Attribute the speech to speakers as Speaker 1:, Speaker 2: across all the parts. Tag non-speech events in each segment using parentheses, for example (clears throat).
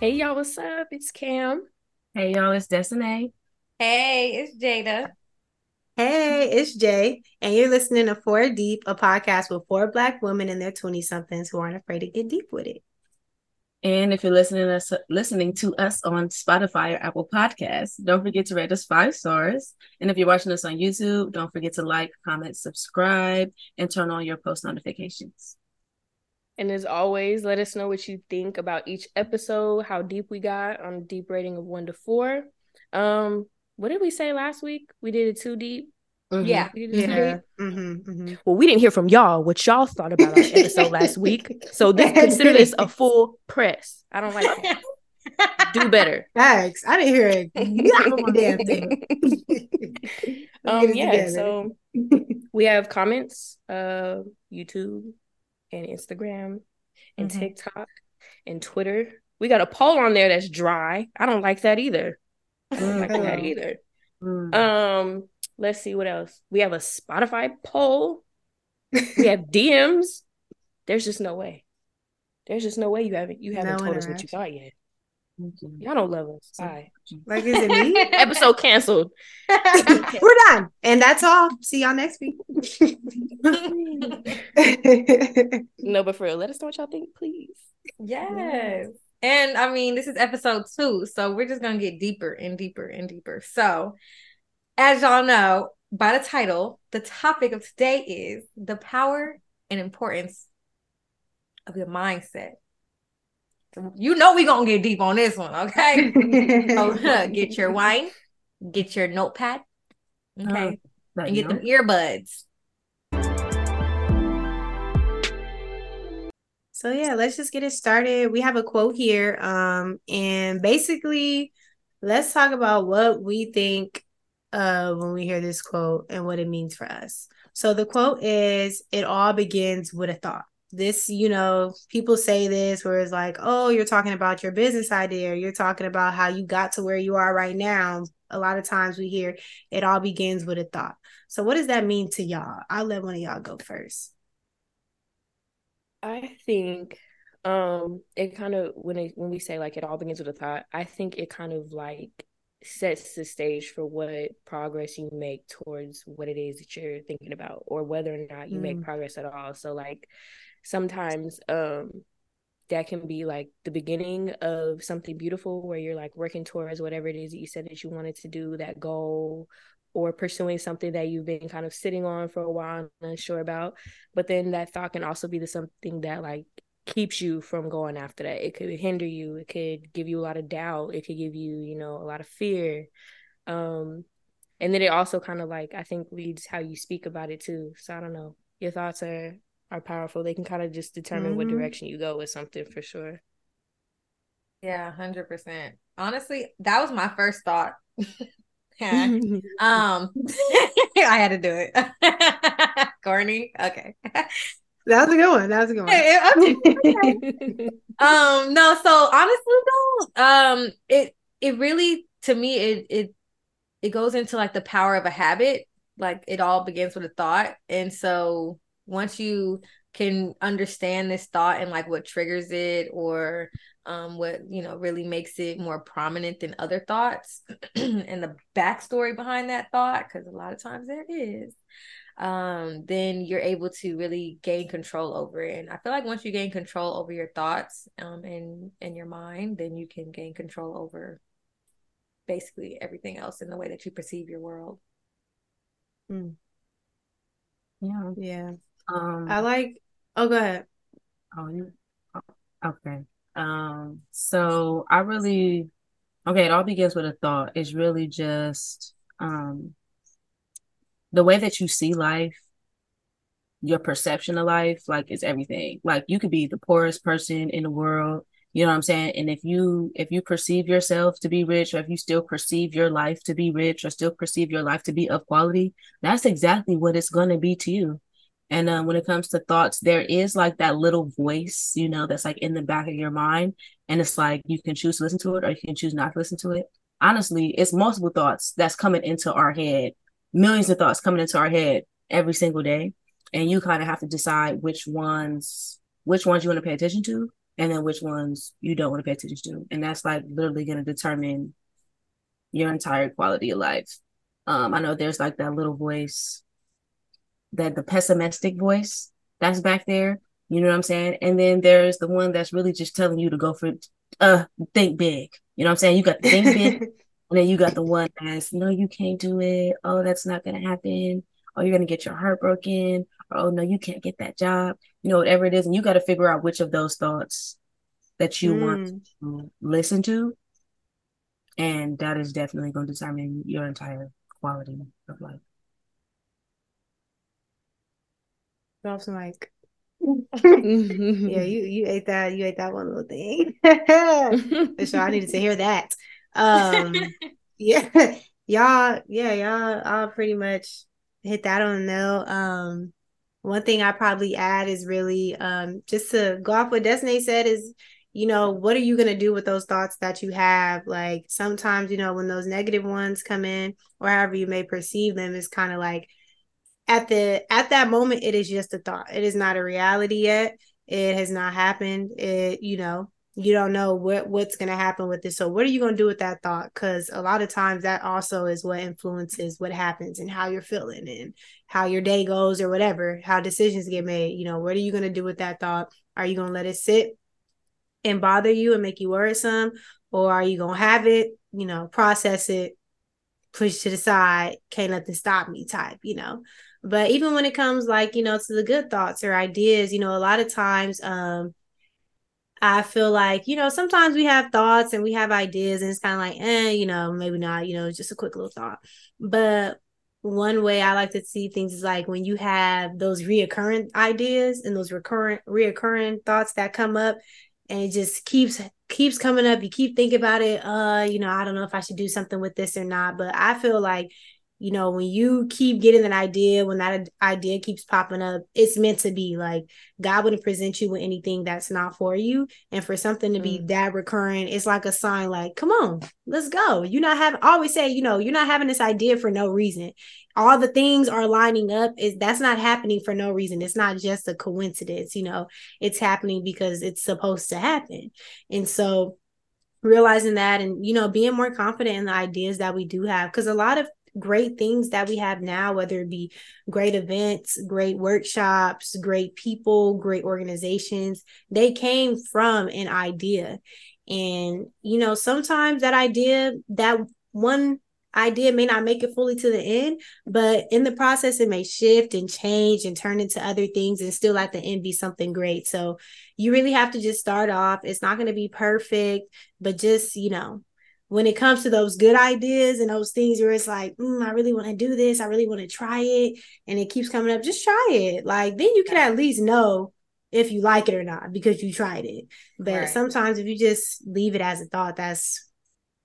Speaker 1: Hey y'all, what's up? It's Cam.
Speaker 2: Hey y'all, it's Desinae.
Speaker 3: Hey, it's Jada.
Speaker 4: Hey, it's Jai, and you're listening to Four Deep, a podcast with four Black women in their 20 somethings who aren't afraid to get deep with it.
Speaker 2: And if you're listening to us, listening to us on Spotify or Apple Podcasts, don't forget to rate us five stars. And if you're watching us on YouTube, don't forget to like, comment, subscribe, and turn on your post notifications.
Speaker 1: And as always, let us know what you think about each episode, how deep we got on a deep rating of one to four. Um, what did we say last week? We did it too deep.
Speaker 3: Mm-hmm. Yeah.
Speaker 4: Yeah. Mm-hmm, mm-hmm.
Speaker 1: Well, we didn't hear from y'all what y'all thought about our episode last (laughs) week. So this consider this a full press. I don't like that. (laughs) Do better.
Speaker 4: Thanks. I didn't hear (laughs) it. damn thing.
Speaker 1: um, yeah, so we have comments, uh, YouTube and Instagram and
Speaker 4: Mhm.
Speaker 1: TikTok and Twitter. We got a poll on there that's dry. I don't like that either. I don't like that
Speaker 4: Mm.
Speaker 1: either.
Speaker 2: Mm.
Speaker 1: Um, let's see what else. We have a Spotify poll. We have (laughs) DMs. There's just no way. There's just no way you haven't you haven't
Speaker 4: No
Speaker 1: told us what you thought yet.
Speaker 2: Thank you.
Speaker 1: Y'all don't love us. Bye. (laughs)
Speaker 4: like, is it me? (laughs)
Speaker 1: Episode canceled. (laughs)
Speaker 4: We're done. And that's all. See y'all next week.
Speaker 1: No, but for real, let us know what y'all think, please.
Speaker 3: Yes. And I mean, this is episode two, so we're just gonna get deeper and deeper and deeper. So, as y'all know by the title, the topic of today is the power and importance of your mindset. You know we're gonna get deep on this one, okay? (laughs) so (laughs) get your wine, get your notepad, okay,
Speaker 2: Like,
Speaker 3: and get
Speaker 2: no.
Speaker 3: them earbuds.
Speaker 4: So yeah, let's just get it started. We have a quote here. Um, and basically, let's talk about what we think uh when we hear this quote and what it means for us. So the quote is it all begins with a thought. This, you know, people say this where it's like, oh, you're talking about your business idea, you're talking about how you got to where you are right now. A lot of times we hear it all begins with a thought. So what does that mean to y'all? I'll let one of y'all go first.
Speaker 1: I think um it kind of when it when we say like it all begins with a thought, I think it kind of like sets the stage for what progress you make towards what it is that you're thinking about or whether or not you make
Speaker 4: Mm.
Speaker 1: progress at all. So like sometimes um that can be like the beginning of something beautiful where you're like working towards whatever it is that you said that you wanted to do, that goal, or pursuing something that you've been kind of sitting on for a while and unsure about. But then that thought can also be the something that like keeps you from going after that. It could hinder you, it could give you a lot of doubt, it could give you, you know, a lot of fear. Um and then it also kind of like I think leads how you speak about it too. So I don't know. Your thoughts are are powerful. They can kind of just determine what
Speaker 4: Mhm.
Speaker 1: direction you go with something for sure.
Speaker 3: Yeah, hundred percent. Honestly, that was my first thought. (laughs) (laughs) Um, (laughs) I had to do it. Corny. Okay.
Speaker 4: That was a good one. That was a good one.
Speaker 3: Okay. Um, no, so honestly though, um, it it really to me it it it goes into like the power of a habit. Like it all begins with a thought. And so once you can understand this thought and like what triggers it or um what you know really makes it more prominent than other thoughts (clears throat) and the backstory behind that thought, because a lot of times there is um, then you're able to really gain control over it. And I feel like once you gain control over your thoughts um, and and your mind, then you can gain control over basically everything else in the way that you perceive your world.
Speaker 2: Yeah.
Speaker 4: Yeah.
Speaker 2: Um,
Speaker 4: I like oh go ahead.
Speaker 2: Oh, you, oh, okay. Um, so I really, okay, it all begins with a thought. It's really just um the way that you see life, your perception of life, like is everything. Like you could be the poorest person in the world, you know what I'm saying? And if you if you perceive yourself to be rich, or if you still perceive your life to be rich, or still perceive your life to be of quality, that's exactly what it's gonna be to you. And um, when it comes to thoughts, there is like that little voice, you know, that's like in the back of your mind. And it's like you can choose to listen to it or you can choose not to listen to it. Honestly, it's multiple thoughts that's coming into our head, millions of thoughts coming into our head every single day. And you kind of have to decide which ones, which ones you want to pay attention to and then which ones you don't want to pay attention to. And that's like literally going to determine your entire quality of life. Um, I know there's like that little voice, that the pessimistic voice that's back there. You know what I'm saying? And then there's the one that's really just telling you to go for uh think big. You know what I'm saying? You got to think big, (laughs) and then you got the one that's no, you can't do it. Oh, that's not gonna happen. Oh, you're gonna get your heart broken. Or, oh no, you can't get that job. You know, whatever it is, and you got to figure out which of those thoughts that you mm. want to listen to and that is definitely going to determine your entire quality of life.
Speaker 4: Drop some like yeah, you you ate that you ate that one little thing. For sure, I needed to hear that. Um, yeah, y'all, yeah, y'all, all pretty much hit that on the nail. Um, one thing I probably add is really um just to go off what Desinae said is you know, what are you going to do with those thoughts that you have? Like sometimes, you know, when those negative ones come in or however you may perceive them it's kind of like at the at that moment it is just a thought. It is not a reality yet. It has not happened. It, you know, you don't know what what's going to happen with this. So what are you going to do with that thought? Cuz a lot of times that also is what influences what happens and how you're feeling and how your day goes or whatever, how decisions get made. You know, what are you going to do with that thought? Are you going to let it sit? and bother you and make you worrisome? Or are you going to have it, you know, process it, push to the side, can't let this stop me type, you know? But even when it comes like, you know, to the good thoughts or ideas, you know, a lot of times, um, I feel like, you know, sometimes we have thoughts and we have ideas and it's kind of like, eh, you know, maybe not, you know, just a quick little thought. But one way I like to see things is like when you have those reoccurring ideas and those recurrent reoccurring thoughts that come up, and it just keeps keeps coming up you keep thinking about it uh you know i don't know if i should do something with this or not but i feel like you know when you keep getting an idea when that idea keeps popping up it's meant to be like god wouldn't present you with anything that's not for you. And for something to be mm. that recurring it's like a sign like come on let's go. You're not having always say you know you're not having this idea for no reason. All the things are lining up. Is that's not happening for no reason. It's not just a coincidence you know. It's happening because it's supposed to happen. And so realizing that and you know being more confident in the ideas that we do have because a lot of great things that we have now, whether it be great events, great workshops, great people, great organizations, they came from an idea. And, you know, sometimes that idea, that one idea may not make it fully to the end, but in the process, it may shift and change and turn into other things and still at the end be something great. So you really have to just start off. It's not going to be perfect, but just, you know, when it comes to those good ideas and those things where it's like, mm, I really want to do this, I really want to try it, and it keeps coming up, just try it. Like then you can at least know if you like it or not because you tried it. But right. sometimes if you just leave it as a thought, that's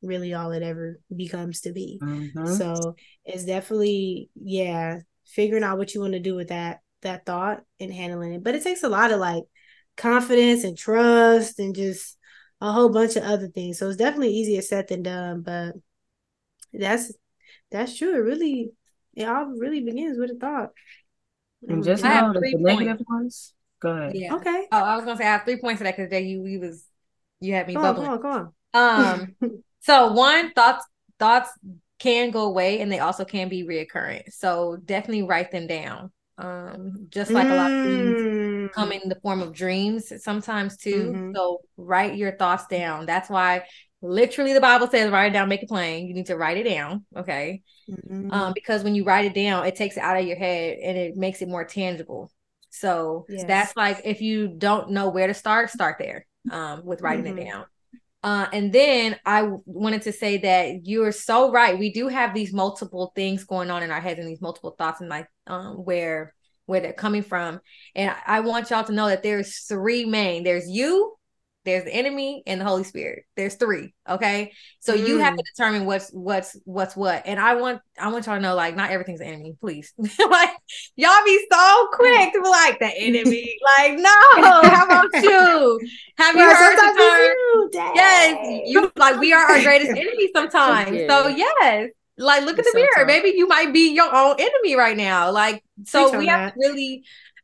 Speaker 4: really all it ever becomes to be. Mm-hmm. So it's definitely, yeah, figuring out what you want to do with that that thought and handling it. But it takes a lot of like confidence and trust and just a whole bunch of other things. So it's definitely easier said than done, but that's that's true. It really it all really begins with a thought.
Speaker 2: And just know that the negative ones. Go ahead.
Speaker 3: Yeah. Okay. Oh, I was gonna say I have three points for that because there you you was you had me go bubbling. On, go on, go on. Um (laughs) so one thoughts thoughts can go away and they also can be reoccurring. So definitely write them down. Um, just like mm. a lot of things come mm. in the form of dreams sometimes too. Mm-hmm. So write your thoughts down. That's why literally the Bible says write it down, make it plain. You need to write it down. Okay. Mm-hmm. Um, because when you write it down, it takes it out of your head and it makes it more tangible. So yes. that's like if you don't know where to start, start there um, with writing mm-hmm. it down. Uh, and then I wanted to say that you're so right. We do have these multiple things going on in our heads and these multiple thoughts and like um, where where they're coming from. And I want y'all to know that there's three main. There's you, there's the enemy and the holy spirit. There's three okay? So mm. you have to mm. determine what's what's what's what. And i want i want y'all to know like not everything's the enemy please. (laughs) Like y'all be so quick to be like the enemy. (laughs) Like no (laughs) how about you? Have you heard the term? you, yes you like we are our greatest enemy sometimes. So yes like look at the so mirror tough. maybe you might be your own enemy right now like so we have to really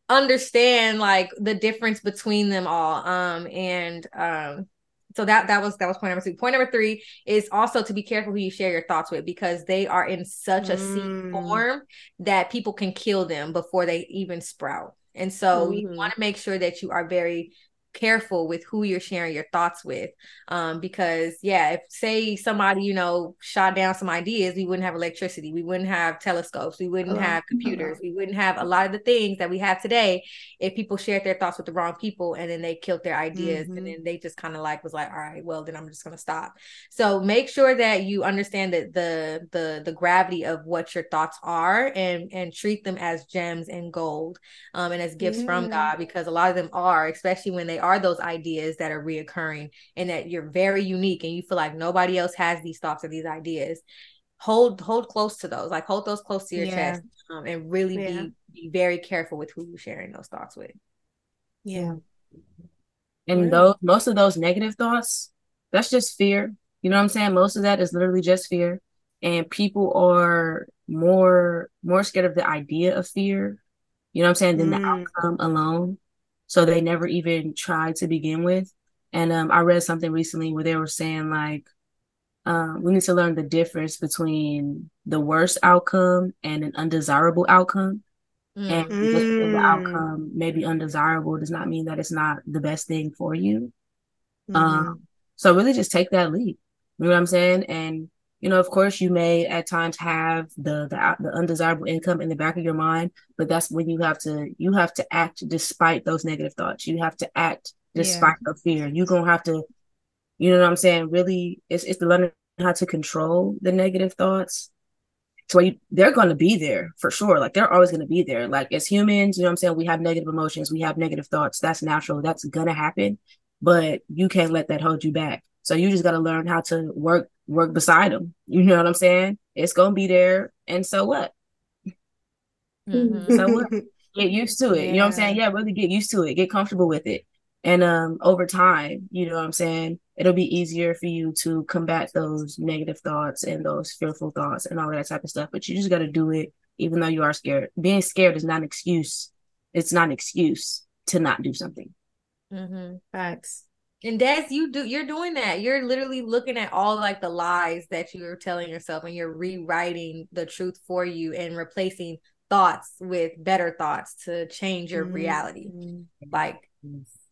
Speaker 3: understand like the difference between them all. Um, and um, so that that was that was point number two. Point number three is also to be careful who you share your thoughts with because they are in such a mm. seed form that people can kill them before they even sprout. And so mm-hmm. you want to make sure that you are very careful with who you're sharing your thoughts with. Um because yeah if say somebody you know shot down some ideas we wouldn't have electricity we wouldn't have telescopes we wouldn't oh, have computers we wouldn't have a lot of the things that we have today if people shared their thoughts with the wrong people and then they killed their ideas mm-hmm. and then they just kind of like was like all right well then i'm just going to stop. So make sure that you understand that the the the gravity of what your thoughts are and and treat them as gems and gold um and as gifts from god because a lot of them are especially when they are those ideas that are reoccurring and that you're very unique and you feel like nobody else has these thoughts or these ideas hold hold close to those like hold those close to your yeah. chest um, and really yeah. be be very careful with who you're sharing those thoughts with.
Speaker 4: Yeah.
Speaker 2: And those most of those negative thoughts that's just fear. You know what i'm saying? Most of that is literally just fear. And people are more more scared of the idea of fear you know what i'm saying than mm. the outcome alone so they never even tried to begin with. And um, I read something recently where they were saying like um, we need to learn the difference between the worst outcome and an undesirable outcome. Mm. And just the mm. outcome may be undesirable does not mean that it's not the best thing for you. Mm. Um, so really just take that leap. You know what I'm saying? And you know, of course, you may at times have the, the the undesirable income in the back of your mind, but that's when you have to you have to act despite those negative thoughts. You have to act despite yeah. the fear. You're gonna have to, you know what I'm saying? Really, it's it's the learning how to control the negative thoughts. So you, they're going to be there for sure. Like they're always going to be there. Like as humans, you know what I'm saying? We have negative emotions, we have negative thoughts. That's natural. That's gonna happen. But you can't let that hold you back. So you just got to learn how to work work beside them. You know what I'm saying? It's gonna be there, and so what? Mm-hmm. So what? (laughs) Get used to it. Yeah. You know what I'm saying? Yeah, really get used to it. Get comfortable with it. And um over time, you know what I'm saying? It'll be easier for you to combat those negative thoughts and those fearful thoughts and all that type of stuff. But you just gotta do it even though you are scared. Being scared is not an excuse. It's not an excuse to not do something.
Speaker 3: Mm-hmm. Facts. And Des, you do you're doing that. You're literally looking at all like the lies that you're telling yourself and you're rewriting the truth for you and replacing thoughts with better thoughts to change your mm-hmm. reality. Like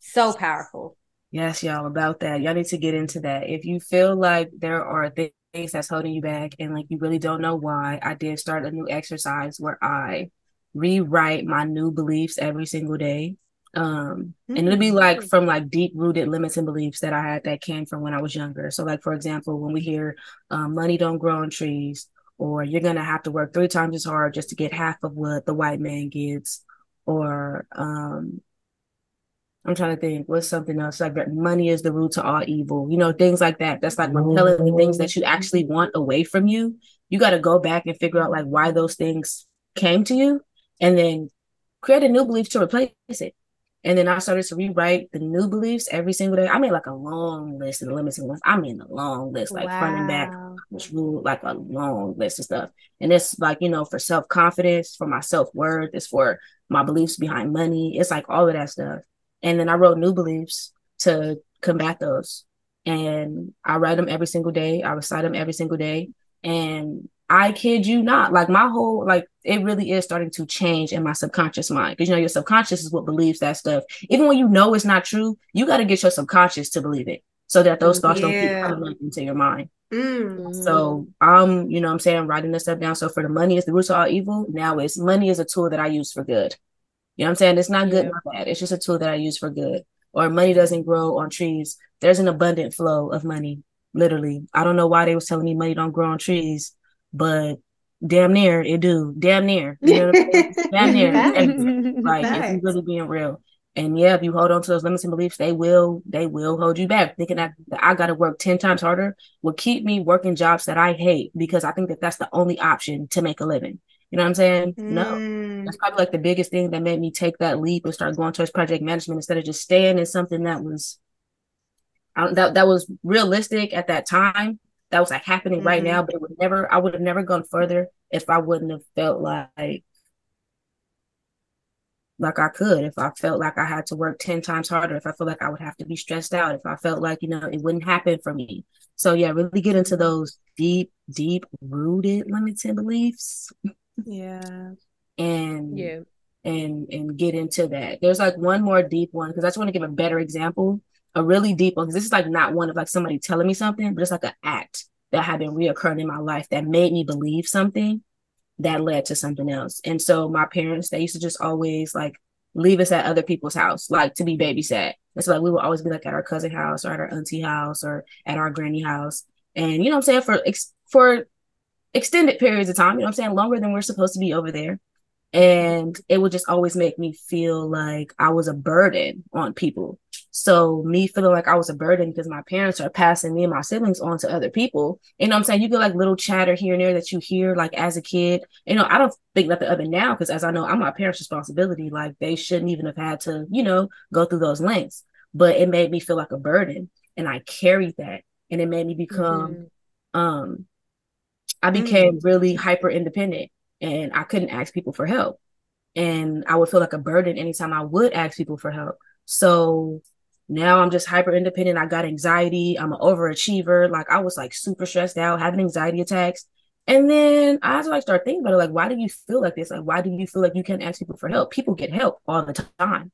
Speaker 3: so powerful.
Speaker 2: Yes, y'all about that. Y'all need to get into that. If you feel like there are things that's holding you back and like you really don't know why, I did start a new exercise where I rewrite my new beliefs every single day um and it'll be like mm. from like deep rooted limits and beliefs that i had that came from when i was younger. So like for example when we hear um, money don't grow on trees or you're gonna have to work three times as hard just to get half of what the white man gets or um i'm trying to think what's something else? Like that money is the root to all evil you know things like that. That's like repelling things that you actually want away from you you got to go back and figure out like why those things came to you and then create a new belief to replace it and then I started to rewrite the new beliefs every single day. I made like a long list of the limiting ones. I mean a long list, like wow. front and back, which rule like a long list of stuff. And it's like, you know, for self-confidence, for my self-worth, it's for my beliefs behind money. It's like all of that stuff. And then I wrote new beliefs to combat those. And I write them every single day. I recite them every single day. And I kid you not. Like my whole like it really is starting to change in my subconscious mind. Because you know, your subconscious is what believes that stuff. Even when you know it's not true, you got to get your subconscious to believe it so that those thoughts yeah. don't keep coming into your mind. Mm-hmm. So I'm, you know I'm saying, writing this stuff down. So for the money is the root of all evil. Now it's money is a tool that I use for good. You know I'm saying? It's not good, yeah. not bad. It's just a tool that I use for good. Or money doesn't grow on trees. There's an abundant flow of money. Literally. I don't know why they was telling me money don't grow on trees but damn near it do. Damn near. You know (laughs) damn near. like if you really being real. And yeah, if you hold on to those limits and beliefs, they will they will hold you back. Thinking that, that I got to work ten times harder will keep me working jobs that I hate because I think that that's the only option to make a living. You know what I'm saying? Mm. No, that's probably like the biggest thing that made me take that leap and start going towards project management instead of just staying in something that was that that was realistic at that time that was like happening mm-hmm. right now, but it would never, I would have never gone further if I wouldn't have felt like like I could, if I felt like I had to work 10 times harder, if I felt like I would have to be stressed out, if I felt like, you know, it wouldn't happen for me. So yeah, really get into those deep, deep rooted limiting beliefs.
Speaker 4: Yeah.
Speaker 2: And
Speaker 1: Yeah.
Speaker 2: and and get into that. There's like one more deep one because I just want to give a better example, a really deep one this is like not one of like somebody telling me something, but it's like an act that had been reoccurring in my life that made me believe something that led to something else. And so my parents, they used to just always like leave us at other people's house, like to be babysat. And so like we would always be like at our cousin house or at our auntie house or at our granny house. And you know what I'm saying? For ex- for extended periods of time, you know what I'm saying? Longer than we're supposed to be over there. And it would just always make me feel like I was a burden on people. So me feeling like I was a burden because my parents are passing me and my siblings on to other people. You know what I'm saying? You get like little chatter here and there that you hear like as a kid. You know, I don't think nothing of it now because as I know, I'm my parents' responsibility. Like they shouldn't even have had to, you know, go through those lengths. But it made me feel like a burden. And I carried that. And it made me become
Speaker 1: Mhm.
Speaker 2: um I became really hyper independent and I couldn't ask people for help. And I would feel like a burden anytime I would ask people for help. So now I'm just hyper independent. I got anxiety. I'm an overachiever. Like I was like super stressed out, having anxiety attacks. And then I had like start thinking about it. Like, why do you feel like this? Like, why do you feel like you can't ask people for help? People get help all the time.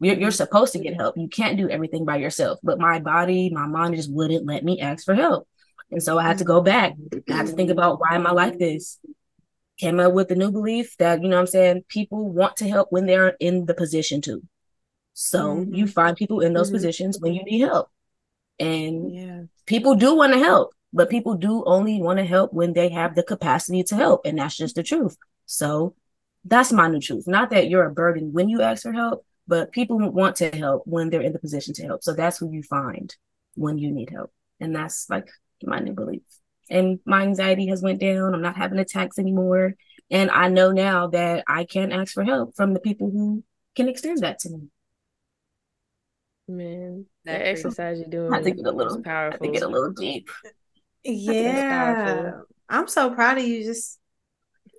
Speaker 2: You're, you're supposed to get help. You can't do everything by yourself. But my body, my mind just wouldn't let me ask for help. And so I had to go back. I had to think about why am I like this? Came up with the new belief that, you know what I'm saying, people want to help when they're in the position to. So
Speaker 4: Mhm.
Speaker 2: you find people in those
Speaker 1: Mhm.
Speaker 2: positions when you need help. And
Speaker 4: Yeah.
Speaker 2: people do want to help, but people do only want to help when they have the capacity to help. And that's just the truth. So that's my new truth. Not that you're a burden when you ask for help, but people want to help when they're in the position to help. So that's who you find when you need help. And that's like my new belief. And my anxiety has went down. I'm not having attacks anymore. And I know now that I can ask for help from the people who can extend that to me.
Speaker 1: Man,
Speaker 3: That
Speaker 1: that exercise you're doing
Speaker 2: I have to get a little I
Speaker 1: powerful.
Speaker 2: have to get a little deep.
Speaker 4: Yeah. I'm so proud of you just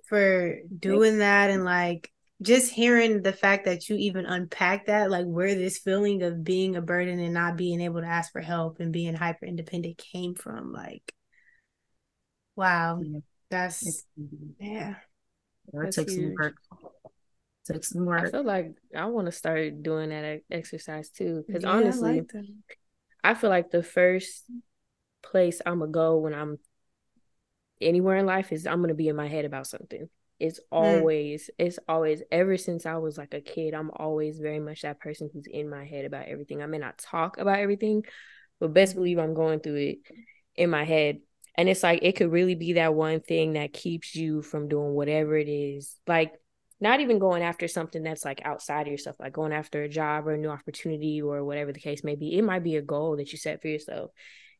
Speaker 4: for doing that and like just hearing the fact that you even unpack that, like where this feeling of being a burden and not being able to ask for help and being hyper independent came from. Like, wow.
Speaker 2: Yeah.
Speaker 4: That's, yeah.
Speaker 2: it
Speaker 1: That's
Speaker 2: took some
Speaker 1: huge.
Speaker 2: work. Some
Speaker 1: I feel like I want to start doing that exercise too. Because
Speaker 4: Yeah, I
Speaker 1: honestly,
Speaker 4: like.
Speaker 1: I feel like the first place I'm gonna go when I'm anywhere in life is I'm gonna be in my head about something. It's hmm. always, it's always, ever since I was like a kid, I'm always very much that person who's in my head about everything. I may not talk about everything, but best mm-hmm. believe I'm going through it in my head. And it's like it could really be that one thing that keeps you from doing whatever it is. Like not even going after something that's like outside of yourself, like going after a job or a new opportunity or whatever the case may be. It might be a goal that you set for yourself.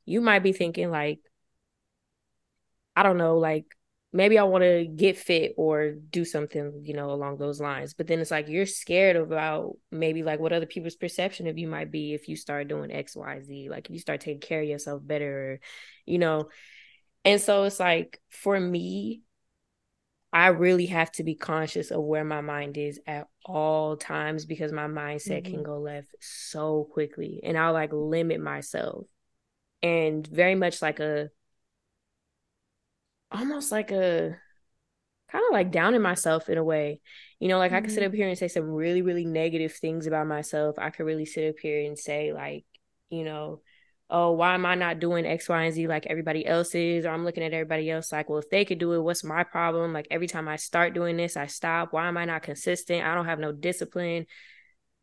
Speaker 1: You might be thinking like, I don't know, like maybe I want to get fit or do something, you know, along those lines. But then it's like you're scared about maybe like what other people's perception of you might be if you start doing X, Y, Z. Like if you start taking care of yourself better, you know. And so it's like for me, I really have to be conscious of where my mind is at all times because my mindset can go left so quickly and I'll like limit myself. And very much like a almost like a kind of like downing myself in a way. You know, like I could sit
Speaker 4: Mhm.
Speaker 1: up here and say some really, really negative things about myself. I could really sit up here and say, like, you know, oh, why am I not doing X, Y, and Z like everybody else is? Or I'm looking at everybody else like, well, if they could do it, what's my problem? Like every time I start doing this, I stop. Why am I not consistent? I don't have no discipline.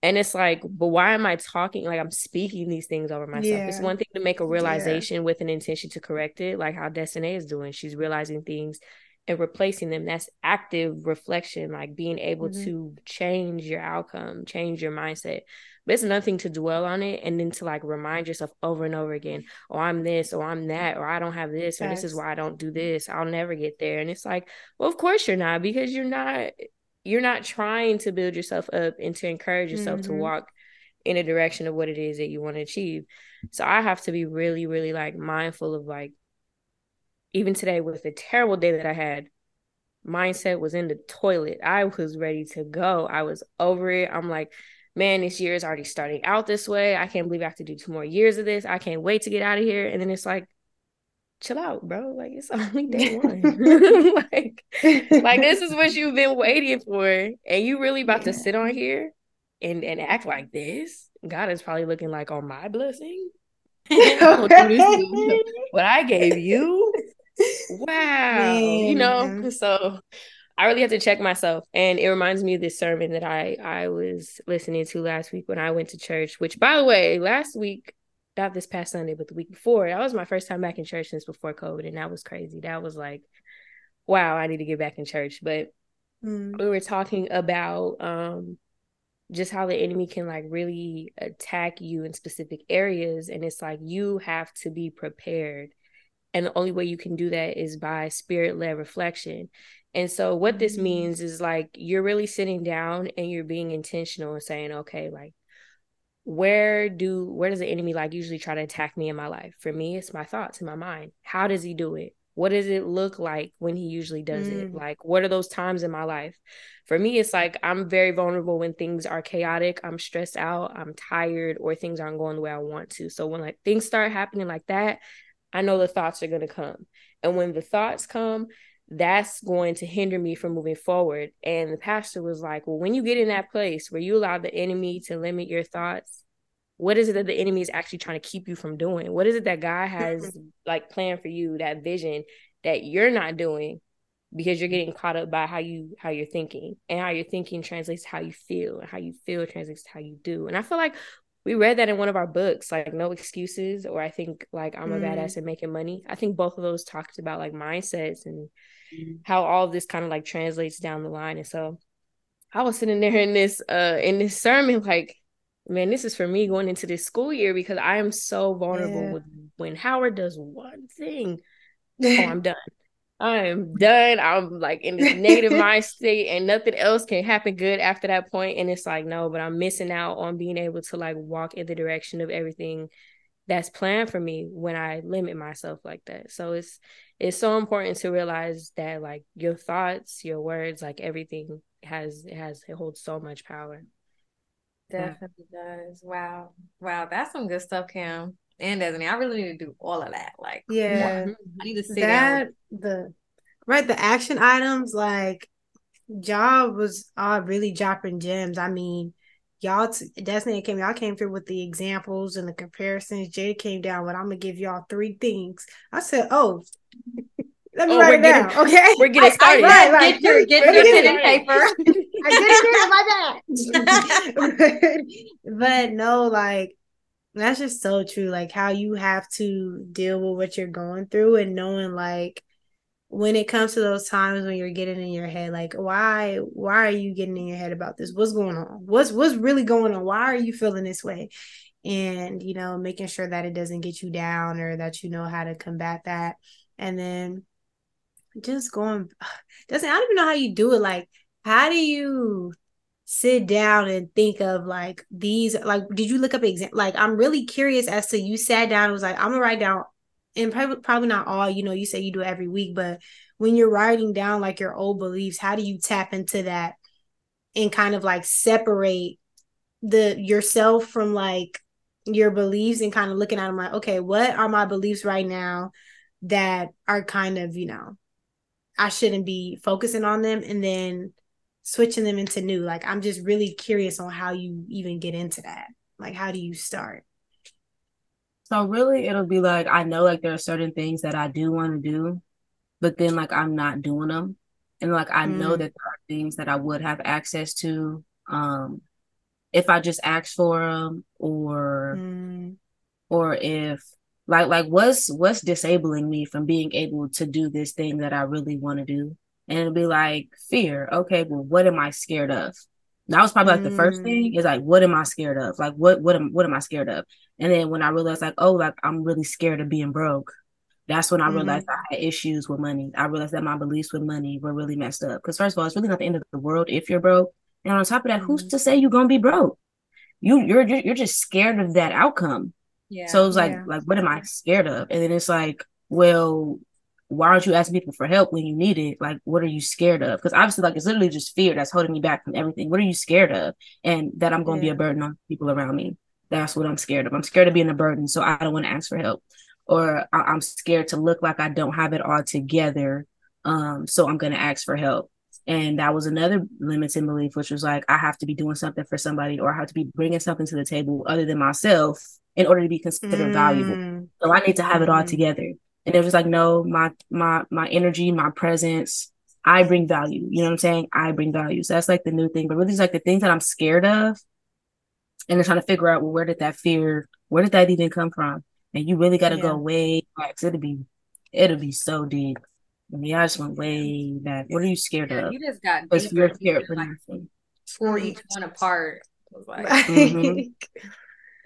Speaker 1: And it's like, but why am I talking? Like I'm speaking these things over myself. It's one thing to make a realization with an intention to correct it, like how Desinae is doing. She's realizing things and replacing them. That's active reflection, like being able
Speaker 4: Mhm.
Speaker 1: to change your outcome, change your mindset. But it's nothing to dwell on it and then to like remind yourself over and over again, oh, I'm this, or I'm that, or I don't have this, or this is why I don't do this. I'll never get there. And it's like, well, of course you're not, because you're not you're not trying to build yourself up and to encourage yourself to
Speaker 4: Mhm.
Speaker 1: walk in a direction of what it is that you want to achieve. So I have to be really, really like mindful of like even today with the terrible day that I had, mindset was in the toilet. I was ready to go. I was over it. I'm like, man, this year is already starting out this way. I can't believe I have to do two more years of this. I can't wait to get out of here. And then it's like, chill out, bro. Like it's only day (laughs) one. (laughs) like, like this is what you've been waiting for. And you really about yeah. to sit on here and, and act like this. God is probably looking like on my blessing. (laughs) what I gave you. Wow. Man. You know, so I really have to check myself. And it reminds me of this sermon that I I was listening to last week when I went to church, which by the way, last week, not this past Sunday, but the week before, that was my first time back in church since before COVID. And that was crazy. That was like, wow, I need to get back in church. But mm. we were talking about um just how the enemy can like really attack you in specific areas. And it's like you have to be prepared. And the only way you can do that is by spirit led reflection. And so what this mm-hmm. means is like you're really sitting down and you're being intentional and saying, okay, like where do where does the enemy like usually try to attack me in my life? For me, it's my thoughts in my mind. How does he do it? What does it look like when he usually does mm. it? Like what are those times in my life? For me, it's like I'm very vulnerable when things are chaotic, I'm stressed out, I'm tired, or things aren't going the way I want to. So when like things start happening like that, I know the thoughts are gonna come. And when the thoughts come, that's going to hinder me from moving forward. And the pastor was like, Well, when you get in that place where you allow the enemy to limit your thoughts, what is it that the enemy is actually trying to keep you from doing? What is it that God has mm-hmm. like planned for you, that vision that you're not doing because you're getting caught up by how you how you're thinking and how you're thinking translates to how you feel and how you feel translates to how you do. And I feel like we read that in one of our books, like No Excuses, or I think like I'm a mm. badass at making money. I think both of those talked about like mindsets and mm-hmm. how all this kind of like translates down the line. And so I was sitting there in this uh in this sermon, like, man, this is for me going into this school year because I am so vulnerable yeah. with when Howard does one thing. (laughs) oh, I'm done. I am done. I'm like in this negative mind state and nothing else can happen good after that point. And it's like, no, but I'm missing out on being able to like walk in the direction of everything that's planned for me when I limit myself like that. So it's it's so important to realize that like your thoughts, your words, like everything has it has it holds so much power.
Speaker 3: Definitely yeah. does. Wow. Wow. That's some good stuff, Cam. And Desinae. I really need to do all of that. Like
Speaker 4: yeah. I need to sit that, down. The right, the action items, like job was all really dropping gems. I mean, y'all t- Desinae came y'all came through with the examples and the comparisons. Jai came down, but I'm gonna give y'all three things. I said, oh. Let me oh, write it getting, down. Okay,
Speaker 1: we're getting started. (laughs)
Speaker 3: I, I, right, get your, get your pen and paper. (laughs)
Speaker 4: I did it, my bad. (laughs) but no, like that's just so true. Like how you have to deal with what you're going through and knowing like when it comes to those times when you're getting in your head like why why are you getting in your head about this? What's going on? What's what's really going on? Why are you feeling this way? And you know making sure that it doesn't get you down or that you know how to combat that. And then just going (sighs) doesn't i don't even know how you do it. Like how do you sit down and think of like these like did you look up exam like i'm really curious as to you sat down and was like i'm gonna write down and probably probably not all you know you say you do every week but when you're writing down like your old beliefs how do you tap into that and kind of like separate the yourself from like your beliefs and kind of looking at them like okay what are my beliefs right now that are kind of you know i shouldn't be focusing on them? And then switching them into new like i'm just really curious on how you even get into that like how do you start
Speaker 2: so really it'll be like I know like there are certain things that I do want to do, but then like I'm not doing them. And like I mm. know that there are things that I would have access to um if I just asked for them or mm. or if like like what's what's disabling me from being able to do this thing that I really want to do. And it'll be like fear. Okay, well what am I scared of? That was probably like the first thing mm. is like, what am I scared of? Like, what what am what am I scared of? And then when I realized like, oh, like I'm really scared of being broke. That's when I mm-hmm. realized I had issues with money. I realized that my beliefs with money were really messed up. Because first of all, it's really not the end of the world if you're broke. And on top of that, mm-hmm. who's to say you're gonna be broke? You you're you're just scared of that outcome. Yeah. So it's like yeah. like what am I scared of? And then it's like, well, why aren't you asking people for help when you need it? Like, what are you scared of? Because obviously, like, it's literally just fear that's holding me back from everything. What are you scared of? And that I'm going to yeah. be a burden on people around me. That's what I'm scared of. I'm scared of being a burden, so I don't want to ask for help. Or I- am scared to look like I don't have it all together, um, so I'm going to ask for help. And that was another limiting belief, which was like, I have to be doing something for somebody, or I have to be bringing something to the table other than myself in order to be considered mm. valuable. So I need to have it all mm. together. And it was like, no, my my my energy, my presence, I bring value. You know what I'm saying? I bring value. So that's like the new thing. But really, it's like the things that I'm scared of, and they're trying to figure out well, where did that fear, where did that even come from? And you really got to yeah. go way back. It'll be, it'll be so deep. I mean, I just went way back. What are you scared
Speaker 3: yeah,
Speaker 2: of?
Speaker 3: You just got deeper. You're scared for like, Tore each one apart. Like, mm-hmm. (laughs)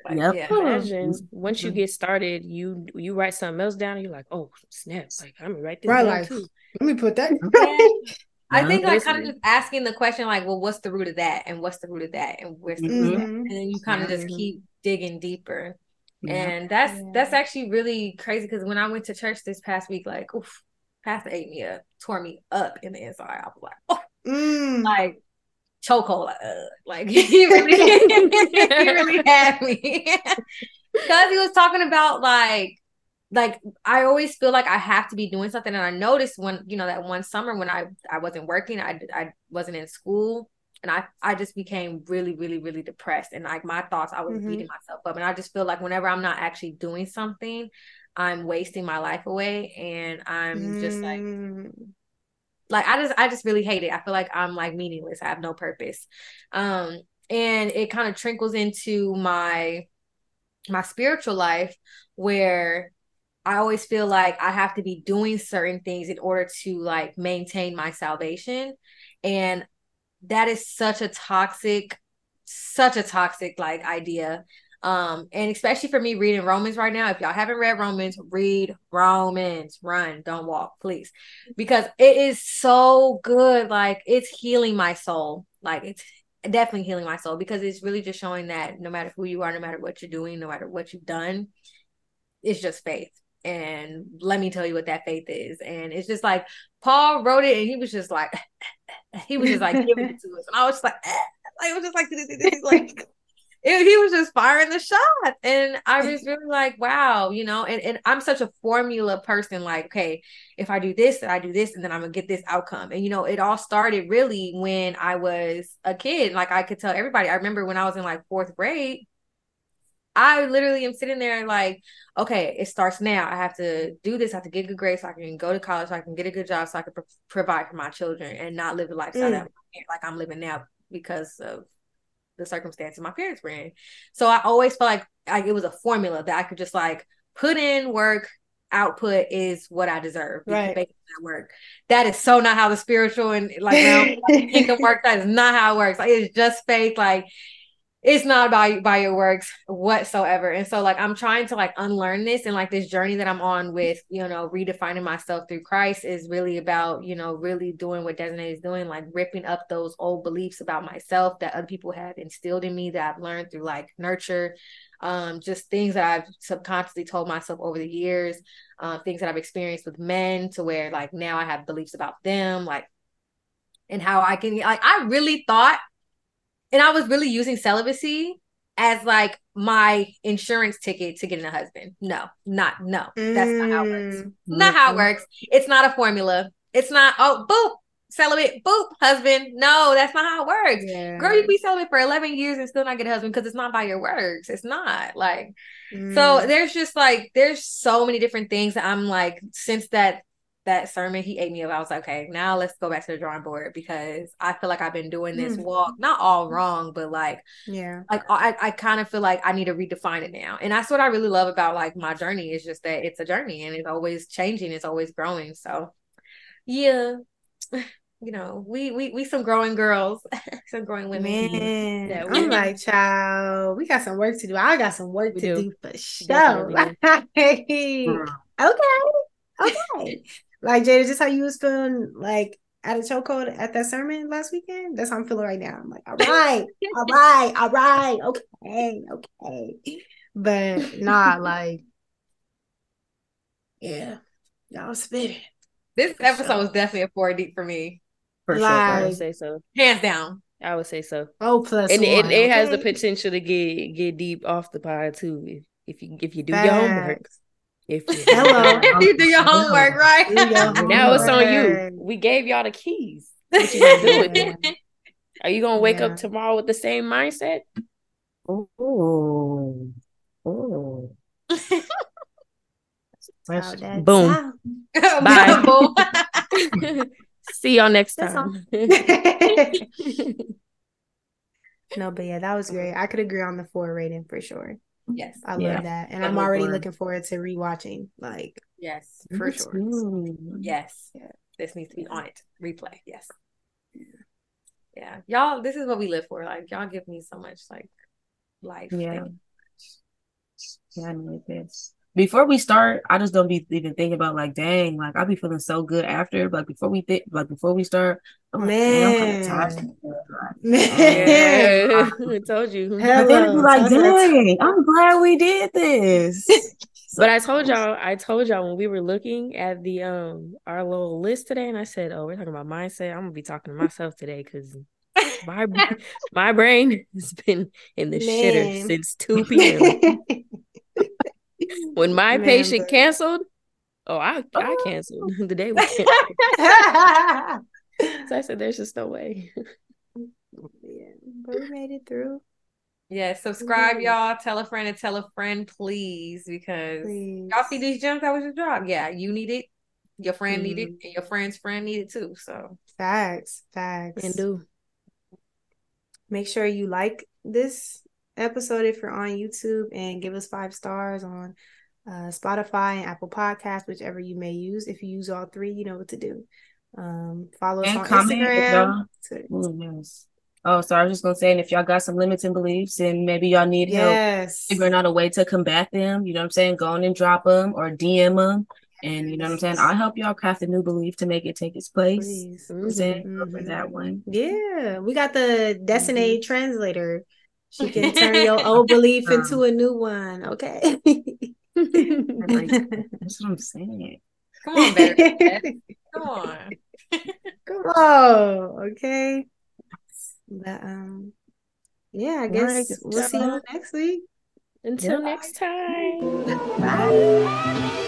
Speaker 1: Like, yep. Yeah, imagine once you get started, you you write something else down, and you're like, oh snap! Like I'm gonna write this right, down like, too.
Speaker 4: Let me put that. (laughs)
Speaker 3: I think like kind of just asking the question like, well, what's the root of that, and what's the root of that, and where's the mm-hmm. and then you kind of just keep digging deeper, and that's yeah. that's actually really crazy because when I went to church this past week, like, oof, Pastor ate me up, tore me up in the inside. I was like, oh, mm. like chokehold. Uh, like (laughs) (laughs) (laughs) he really, he really had me because he was talking about like like I always feel like I have to be doing something, and I noticed when you know that one summer when I I wasn't working, I I wasn't in school, and I I just became really really really depressed, and like my thoughts, I was mm-hmm. beating myself up, and I just feel like whenever I'm not actually doing something, I'm wasting my life away, and I'm mm. just like mm like I just I just really hate it. I feel like I'm like meaningless. I have no purpose. Um and it kind of trickles into my my spiritual life where I always feel like I have to be doing certain things in order to like maintain my salvation and that is such a toxic such a toxic like idea um, and especially for me reading Romans right now, if y'all haven't read Romans, read Romans, run, don't walk, please. Because it is so good. Like it's healing my soul. Like it's definitely healing my soul because it's really just showing that no matter who you are, no matter what you're doing, no matter what you've done, it's just faith. And let me tell you what that faith is. And it's just like Paul wrote it and he was just like, (laughs) he was just like giving it to us. And I was just like, (laughs) it was just like, like it, he was just firing the shot. And I was really like, wow, you know, and, and I'm such a formula person, like, okay, if I do this, and I do this, and then I'm gonna get this outcome. And you know, it all started really when I was a kid. Like I could tell everybody. I remember when I was in like fourth grade, I literally am sitting there like, okay, it starts now. I have to do this. I have to get good grades so I can go to college, so I can get a good job, so I can pro- provide for my children and not live a lifestyle mm. like I'm living now because of the circumstances my parents were in. So I always felt like like it was a formula that I could just like put in work, output is what I deserve.
Speaker 4: Right. That
Speaker 3: work. That is so not how the spiritual and like (laughs) kingdom work. That is not how it works. Like it's just faith. Like it's not by by your works whatsoever. And so like i'm trying to like unlearn this. And like this journey that i'm on with you know redefining myself through christ is really about you know really doing what Desinae is doing like ripping up those old beliefs about myself that other people have instilled in me that i've learned through like nurture. Um just things that i've subconsciously told myself over the years uh, things that i've experienced with men to where like now i have beliefs about them like and how i can like i really thought and I was really using celibacy as like my insurance ticket to getting a husband. No, not no. That's mm. not how it works. Mm-hmm. Not how it works. It's not a formula. It's not oh boop celibate boop husband. No, that's not how it works. Yeah. Girl, you be celibate for eleven years and still not get a husband because it's not by your works. It's not like mm. so. There's just like there's so many different things that I'm like since that that sermon, he ate me up. I was like, okay, now let's go back to the drawing board because I feel like I've been doing this mm. walk, not all wrong, but like,
Speaker 4: yeah,
Speaker 3: like I, I kind of feel like I need to redefine it now. And that's what I really love about like my journey is just that it's a journey and it's always changing, it's always growing. So, yeah. (sighs) You know, we we we some growing girls, (laughs) some growing women.
Speaker 4: Man, yeah, I'm like, (laughs) child, we got some work to do. I got some work we to do, do for sure. (laughs) okay, okay. Like Jada, just how you was feeling like at a chokehold at that sermon last weekend. That's how I'm feeling right now. I'm like, all right, all right, all right, okay, okay. But not (laughs) like, yeah, y'all spitting.
Speaker 3: This
Speaker 1: For
Speaker 3: episode
Speaker 1: sure.
Speaker 3: was definitely a four deep for me,
Speaker 2: For
Speaker 1: sure.
Speaker 4: I
Speaker 1: would say so.
Speaker 3: hands down.
Speaker 1: I would say so.
Speaker 4: oh, plus
Speaker 1: and it,
Speaker 4: one,
Speaker 1: it has the potential to get get deep off the pod too if, if you if you do your homework.
Speaker 4: Facts.
Speaker 1: If you (laughs)
Speaker 4: Hello. (laughs)
Speaker 3: you do your homework, right?
Speaker 4: Do your (laughs)
Speaker 1: now it's on you. We gave y'all the keys. What you gonna do with
Speaker 4: Yeah.
Speaker 1: it? Are you gonna wake
Speaker 4: Yeah.
Speaker 1: up tomorrow with the same mindset?
Speaker 2: Ooh. Ooh.
Speaker 4: How that
Speaker 1: Boom. Bye. See y'all next
Speaker 4: That's
Speaker 1: time.
Speaker 4: no, but yeah, that was great. I could agree on the four rating for sure.
Speaker 3: Yes,
Speaker 4: I
Speaker 2: Yeah.
Speaker 4: love that, and
Speaker 2: I
Speaker 4: I'm already
Speaker 2: four.
Speaker 4: looking forward to rewatching. Like
Speaker 3: yes,
Speaker 4: for sure.
Speaker 2: too.
Speaker 3: yes.
Speaker 4: Yeah.
Speaker 3: This needs to be
Speaker 4: Yeah.
Speaker 3: on it. Replay. Yes. Yeah, y'all. This is what we live for. Like y'all give me so much like life.
Speaker 2: Yeah.
Speaker 3: Thank you.
Speaker 2: Yeah, I need this. Before we start, I just don't be even thinking about like, dang, like I'll be feeling so good after. Like before we think, like before we start, I'm like, man, I'm kind of tired.
Speaker 1: yeah, I (laughs) (laughs) told you.
Speaker 2: But then it'd be like,
Speaker 4: tell us that-
Speaker 2: dang, I'm glad we did this. (laughs)
Speaker 1: But I told y'all, I told y'all when we were looking at the um our little list today, and I said, "Oh, we're talking about mindset." I'm gonna be talking to myself today because my my brain has been in the shitter since two p.m. when my
Speaker 4: Man,
Speaker 1: patient canceled. Oh, I I canceled (laughs) the day we canceled. (laughs) So I said, "There's just no way." (laughs)
Speaker 4: yeah, but we made it through.
Speaker 3: Yes. Subscribe,
Speaker 4: Mhm.
Speaker 3: y'all. Tell a friend and tell a friend, please, because
Speaker 4: Please.
Speaker 3: y'all see these gems that was your job. Yeah, you need it. Your friend need it,
Speaker 4: Mhm.
Speaker 3: and your friend's friend need it too. So
Speaker 4: Facts, facts.
Speaker 1: And do
Speaker 4: Make sure you like this episode if you're on YouTube and give us five stars on uh, Spotify and Apple Podcasts, whichever you may use. If you use all three, you know what to do. Um, follow us
Speaker 2: And
Speaker 4: on Instagram.
Speaker 2: Ooh, yes. Oh, sorry, I was just gonna say, and if y'all got some limiting beliefs and maybe y'all need help
Speaker 4: Yes.
Speaker 2: figuring out a way to combat them, you know what I'm saying? Go on and drop them or DM them. And you know what I'm saying? I'll help y'all craft a new belief to make it take its place.
Speaker 4: Please.
Speaker 2: You know what I'm saying? For that one.
Speaker 4: Yeah, we got the
Speaker 2: Mm-hmm.
Speaker 4: Desinae translator. She can turn your (laughs) old belief
Speaker 2: Um,
Speaker 4: into a new one. Okay. (laughs)
Speaker 2: Like, (laughs) that's what I'm saying.
Speaker 3: come on, baby. come on. (laughs) (laughs)
Speaker 4: Come on, okay. But um, yeah, I guess
Speaker 2: Alright,
Speaker 4: we'll see you next week.
Speaker 1: Until
Speaker 2: Yeah.
Speaker 1: next time.
Speaker 4: Bye.